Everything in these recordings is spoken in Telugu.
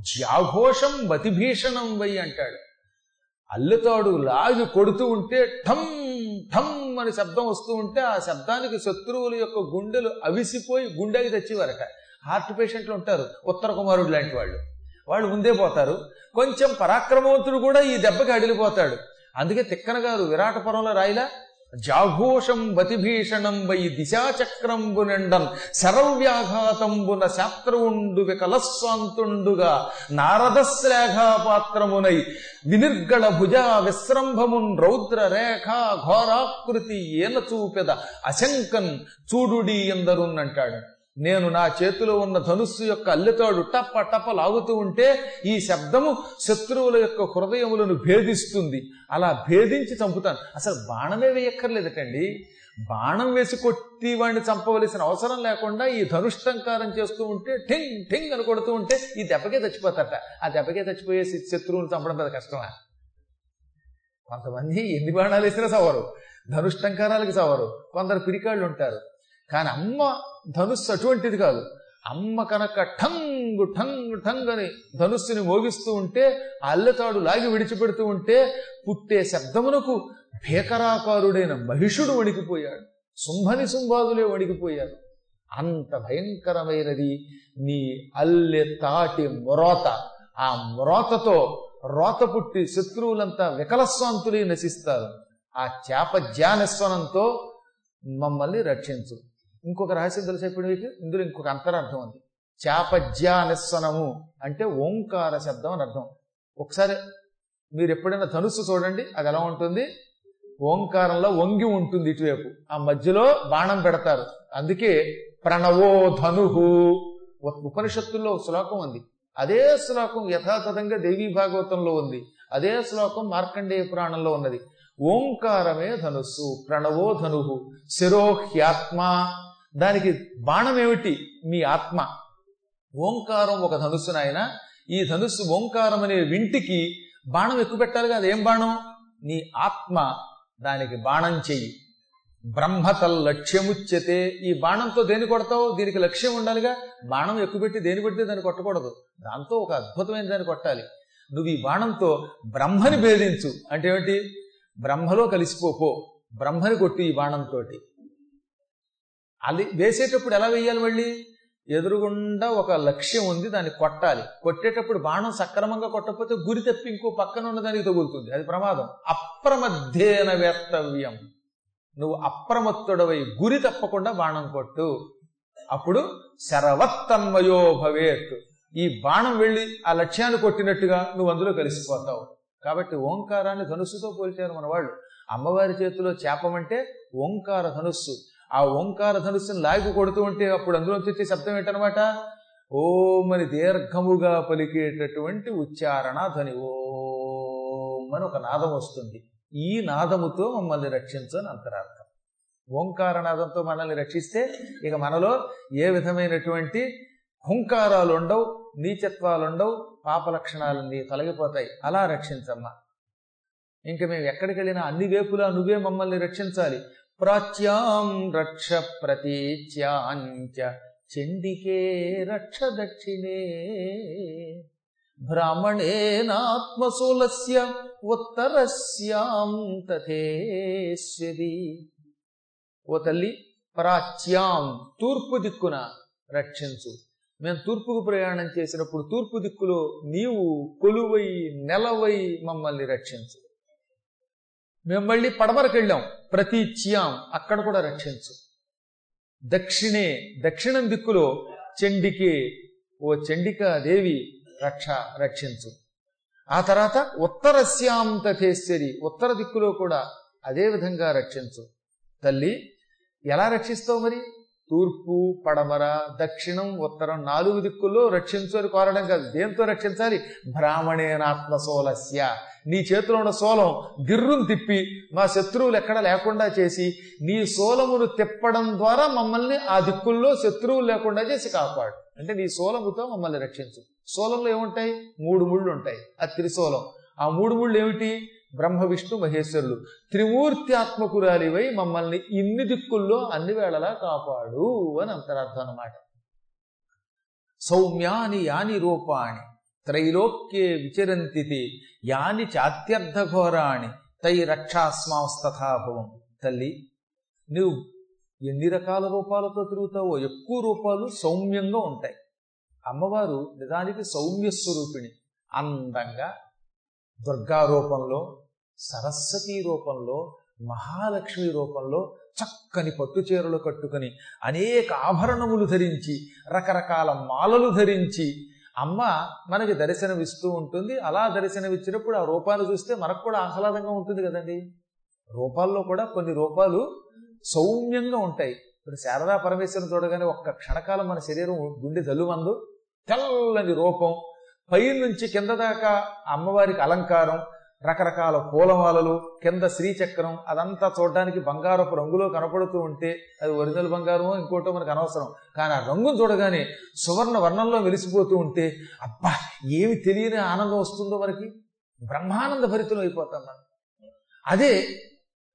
జాఘోషం బతిభీషణం వై అంటాడు. అల్లుతాడు లాగి కొడుతూ ఉంటే ఠమ్ ఠమ్ అని శబ్దం వస్తూ ఉంటే ఆ శబ్దానికి శత్రువుల యొక్క గుండెలు అవిసిపోయి గుండెకి తెచ్చేవారట. హార్ట్ పేషెంట్లు ఉంటారు ఉత్తర కుమారుడు లాంటి వాళ్ళు. వాళ్ళు ముందే పోతారు. కొంచెం పరాక్రమవంతుడు కూడా ఈ దెబ్బకి అడిలిపోతాడు. అందుకే తిక్కన గారు విరాటపురంలో రాయిలా జాఘోషం వతిభీషణం వై దిశాచక్రంబునెండన్ శరవ్యాఘాతంబున శాస్త్రవుండు వికలస్వాంతుండుగా నారదశ్లేఘాపాత్రమునై వినిర్గళ భుజ విశ్రంభమున్ రౌద్ర రేఖ ఘోరాకృతి ఏన చూపెద అశంకన్ చూడుడి ఎందరున్నంటాడు నేను నా చేతిలో ఉన్న ధనుస్సు యొక్క అల్లెతాడు టప్ప టప్ప లాగుతూ ఉంటే ఈ శబ్దము శత్రువుల యొక్క హృదయములను భేదిస్తుంది. అలా భేదించి చంపుతాను. అసలు బాణమే వేయక్కర్లేదటండి. బాణం వేసి కొట్టి వాడిని చంపవలసిన అవసరం లేకుండా ఈ ధనుష్టంకారం చేస్తూ ఉంటే ఠింగ్ ఠింగ్ అని కొడుతూ ఉంటే ఈ దెబ్బకే చచ్చిపోతారట. ఆ దెబ్బకే చచ్చిపోయే శత్రువుని చంపడం పెద్ద కష్టమా? కొంతమంది ఎన్ని బాణాలు వేసినా సవరు. ధనుష్టంకారాలకి సవరు. కొందరు పిరికాళ్ళు ఉంటారు. కానీ అమ్మ ధనుస్సు అటువంటిది కాదు. అమ్మ కనుక ఠంగ్ ఠంగ్ ఠంగ్ అని ధనుస్సుని మోగిస్తూ ఉంటే అల్లెతాడు లాగి విడిచిపెడుతూ ఉంటే పుట్టే శబ్దమునకు భీకరాకారుడైన మహిషుడు వణికిపోయాడు. శుంభని శుంభాదులే వణికిపోయారు. అంత భయంకరమైనది నీ అల్లె తాటి మొరోత. ఆ మొరోతతో రోత పుట్టి శత్రువులంతా వికలస్వాంతులై నశిస్తారు. ఆ చేప జ్ఞానస్వనంతో మమ్మల్ని రక్షించు. ఇంకొక రహస్యం తెలిసే మీకు ఇందులో ఇంకొక అంతరార్థం ఉంది. చాపజ్యానిస్సనము అంటే ఓంకార శబ్దం అని అర్థం. ఒకసారి మీరు ఎప్పుడైనా ధనుస్సు చూడండి అది ఎలా ఉంటుంది? ఓంకారంలో వంగి ఉంటుంది ఇటువైపు. ఆ మధ్యలో బాణం పెడతారు. అందుకే ప్రణవో ధనుహు ఉపనిషత్తుల్లో శ్లోకం ఉంది. అదే శ్లోకం యథాతథంగా దేవీ భాగవతంలో ఉంది. అదే శ్లోకం మార్కండేయ పురాణంలో ఉన్నది. ఓంకారమే ధనుస్సు ప్రణవో ధనుహు శిరోహ్యాత్మ దానికి బాణం ఏమిటి? మీ ఆత్మ. ఓంకారం ఒక ధనుస్సు నాయన. ఈ ధనుస్సు ఓంకారం అనే వింటికి బాణం ఎక్కువ పెట్టాలి కదా ఏం బాణం? నీ ఆత్మ దానికి బాణం చెయ్యి. బ్రహ్మతల్ లక్ష్యముచ్యతే. ఈ బాణంతో దేని కొడతావు? దీనికి లక్ష్యం ఉండాలిగా. బాణం ఎక్కువ పెట్టి దేని పెడితే దాన్ని కొట్టకూడదు. దాంతో ఒక అద్భుతమైన దాన్ని కొట్టాలి. నువ్వు ఈ బాణంతో బ్రహ్మని భేదించు. అంటే ఏమిటి? బ్రహ్మలో కలిసిపోపో బ్రహ్మని కొట్టి ఈ బాణంతో అది వేసేటప్పుడు ఎలా వేయాలి మళ్ళీ? ఎదురుగుండా ఒక లక్ష్యం ఉంది దాన్ని కొట్టాలి. కొట్టేటప్పుడు బాణం సక్రమంగా కొట్టకపోతే గురి తప్పి ఇంకో పక్కన ఉన్న దానికి తగులుతుంది. అది ప్రమాదం. అప్రమధ్యేన వేత్తవ్యం. నువ్వు అప్రమత్తుడవై గురి తప్పకుండా బాణం కొట్టు. అప్పుడు శరవత్తన్మయో భవేత్. ఈ బాణం వెళ్ళి ఆ లక్ష్యాన్ని కొట్టినట్టుగా నువ్వు అందులో కలిసిపోతావు. కాబట్టి ఓంకారాన్ని ధనుస్సుతో పోల్చారు మన వాళ్ళు అమ్మవారి చేతిలో చేపమంటే ఓంకార ధనుస్సు. ఆ ఓంకార ధనుస్సుని లాగి కొడుతూ ఉంటే అప్పుడు అందులో వచ్చే శబ్దం ఏంటనమాట? ఓం దీర్ఘముగా పలికేటటువంటి ఉచ్చారణ ధ్వని. ఓం అని ఒక నాదం వస్తుంది. ఈ నాదముతో మమ్మల్ని రక్షించని అంతరార్థం. ఓంకార నాదంతో మనల్ని రక్షిస్తే ఇక మనలో ఏ విధమైనటువంటి హుంకారాలు ఉండవు నీచత్వాలు ఉండవు పాప లక్షణాలన్నీ తొలగిపోతాయి. అలా రక్షించమ్మా. ఇంక మేము ఎక్కడికి వెళ్ళినా అన్ని వేపులా నువ్వే మమ్మల్ని రక్షించాలి. ప్రాచ్యాం రక్ష ప్రతీచ్యాంచ చండికే రక్ష దక్షిణే బ్రాహ్మణేనాత్మశూలస్య ఉత్తరస్యాం తథేశ్వరి ఓ తల్లి ప్రాచ్యాం తూర్పు దిక్కున రక్షించు. మేము తూర్పుకు ప్రయాణం చేసినప్పుడు తూర్పు దిక్కులో నీవు కొలువై నెలవై మమ్మల్ని రక్షించు. మేము మళ్ళీ పడమరకు వెళ్ళాం. ప్రతీచ్యాం అక్కడ కూడా రక్షించు. దక్షిణే దక్షిణం దిక్కులో చండికే ఓ చండికా దేవి రక్ష రక్షించు. ఆ తర్వాత ఉత్తరస్యాం తథేశ్వరి ఉత్తర దిక్కులో కూడా అదే విధంగా రక్షించు. తల్లి ఎలా రక్షిస్తావు మరి? తూర్పు పడమర దక్షిణం ఉత్తరం నాలుగు దిక్కుల్లో రక్షించని కోరడం కాదు. దేంతో రక్షించాలి? బ్రాహ్మణేనాత్మ సోలస్య నీ చేతిలో ఉన్న సోలం గిర్రును తిప్పి మా శత్రువులు ఎక్కడ లేకుండా చేసి నీ సోలమును తిప్పడం ద్వారా మమ్మల్ని ఆ దిక్కుల్లో శత్రువులు లేకుండా చేసి కాపాడు. అంటే నీ సోలముతో మమ్మల్ని రక్షించు. సోలంలో ఏముంటాయి? మూడు ముళ్ళు ఉంటాయి. అది త్రిశూలం ఆ మూడు ముళ్ళు ఏమిటి? బ్రహ్మ విష్ణు మహేశ్వరులు త్రిమూర్తి ఆత్మకురాలివై మమ్మల్ని ఇన్ని దిక్కుల్లో అన్ని వేళలా కాపాడు అని అంతరార్థం అన్నమాట. సౌమ్యాని యాని రూపాణి త్రైలోక్యే విచరంతితి యాని చాత్యర్థఘోరాణి తై రక్షాస్మాస్తథాభవం. తల్లి నువ్వు ఎన్ని రకాల రూపాలతో తిరుగుతావో ఎక్కువ రూపాలు సౌమ్యంగా ఉంటాయి. అమ్మవారు నిజానికి సౌమ్య స్వరూపిణి అందంగా దుర్గా రూపంలో సరస్వతి రూపంలో మహాలక్ష్మి రూపంలో చక్కని పట్టు చీరలు కట్టుకుని అనేక ఆభరణములు ధరించి రకరకాల మాలలు ధరించి అమ్మ మనకి దర్శనమిస్తూ ఉంటుంది. అలా దర్శనమిచ్చినప్పుడు ఆ రూపాన్ని చూస్తే మనకు కూడా ఆహ్లాదంగా ఉంటుంది కదండి. రూపాల్లో కూడా కొన్ని రూపాలు సౌమ్యంగా ఉంటాయి. ఇప్పుడు శారదా పరమేశ్వరం చూడగానే ఒక్క క్షణకాలం మన శరీరం గుండె జల్లుమందు తెల్లని రూపం పై నుంచి కింద దాకా అమ్మవారికి అలంకారం రకరకాల పూలమాలలు కింద శ్రీచక్రం అదంతా చూడడానికి బంగారపు రంగులో కనపడుతూ ఉంటే అది ఒరిజినల్ బంగారమో ఇంకోటో మనకు అనవసరం. కానీ ఆ రంగును చూడగానే సువర్ణ వర్ణంలో వెలిసిపోతూ ఉంటే అబ్బా ఏమి తెలియని ఆనందం వస్తుందో మనకి? బ్రహ్మానంద భరితులు అయిపోతాం మనం. అదే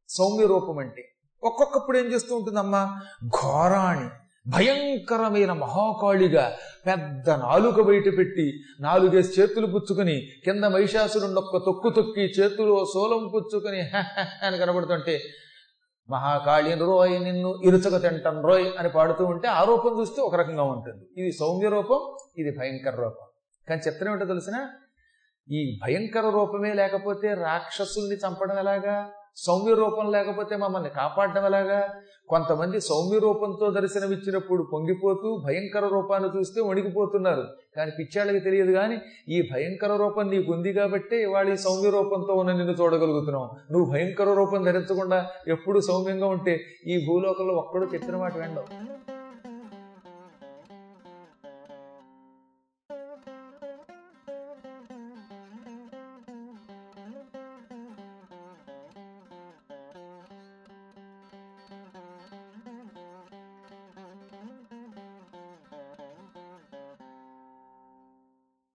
సౌమ్య రూపం అంటే. ఒక్కొక్కప్పుడు ఏం చేస్తూ ఉంటుందమ్మా? ఘోరాణి భయంకరమైన మహాకాళిగా పెద్ద నాలుక బయట పెట్టి నాలుగేసి చేతులు పుచ్చుకొని కింద మహిషాసురుడు ఒక్క తొక్కు తొక్కి చేతులు సోలం పుచ్చుకొని అని కనబడుతుంటే మహాకాళి రోయ్ నిన్ను ఇరుచక తింటాను రోయ్ అని పాడుతూ ఉంటే ఆ రూపం చూస్తే ఒక రకంగా ఉంటుంది. ఇది సౌమ్య రూపం ఇది భయంకర రూపం. కానీ చిత్రం ఏంటో తెలిసిన ఈ భయంకర రూపమే లేకపోతే రాక్షసుల్ని చంపడం ఎలాగా? సౌమ్య రూపం లేకపోతే మమ్మల్ని కాపాడడం ఎలాగా? కొంతమంది సౌమ్య రూపంతో దర్శనమిచ్చినప్పుడు పొంగిపోతూ భయంకర రూపాన్ని చూస్తే వణికిపోతున్నారు. కానీ పిచ్చాళ్ళకి తెలియదు కానీ ఈ భయంకర రూపం నీకు ఉంది కాబట్టి ఇవాళ ఈ సౌమ్య రూపంతో ఉన్న నిన్ను చూడగలుగుతున్నావు నువ్వు భయంకర రూపం ధరించకుండా ఎప్పుడు సౌమ్యంగా ఉంటే ఈ భూలోకంలో ఒక్కడు చెప్పిన మాట వెండవు